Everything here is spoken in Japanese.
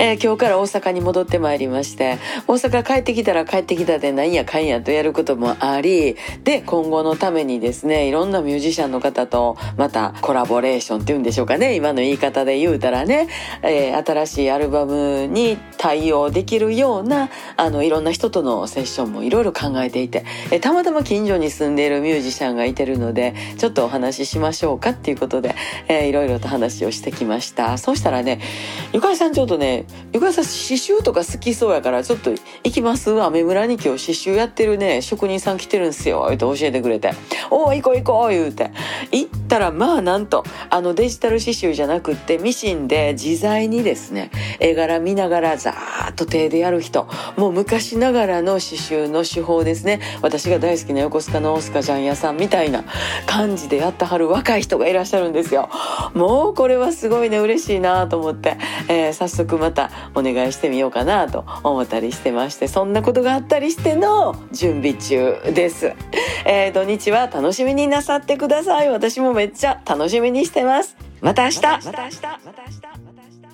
えー、今日から大阪に戻ってまいりまして大阪帰ってきたら帰ってきたでなんやかんやとやることもありで今後のためにですねいろんなミュージシャンの方とまたコラボレーションっていうんでしょうかね今の言い方で言うたらね、えー、新しいアルバムに対応できるようなあのいろんな人とのセッションもいろいろ考えていて、えー、たまたま近所に住んでいるミュージシャンがいてるのでちょっとお話ししましょうかっていうことで、えー、いろいろと話をしてきました。そうしたらねゆかりさんちょっとねゆかりさん刺繍とか好きそうやからちょっと行きますアメ村に今日刺繍やってるね職人さん来てるんすよ言うて教えてくれて「おお行こう行こう」言うて。行ったらまあなんとあのデジタル刺繍じゃなくってミシンで自在にですね絵柄見ながらザーッと手でやる人。もう昔ながらの刺繍の手法ですね。私が大好きな横須賀の大須賀ジャン屋さんみたいな感じでやってはる若い人がいらっしゃるんですよ。もうこれはすごいね嬉しいなと思って、えー、早速またお願いしてみようかなと思ったりしてましてそんなことがあったりしての準備中です、えー、土日は楽しみになさってください。私もめっちゃ楽しみにしてます。また明日。また明日。また明日。また明日。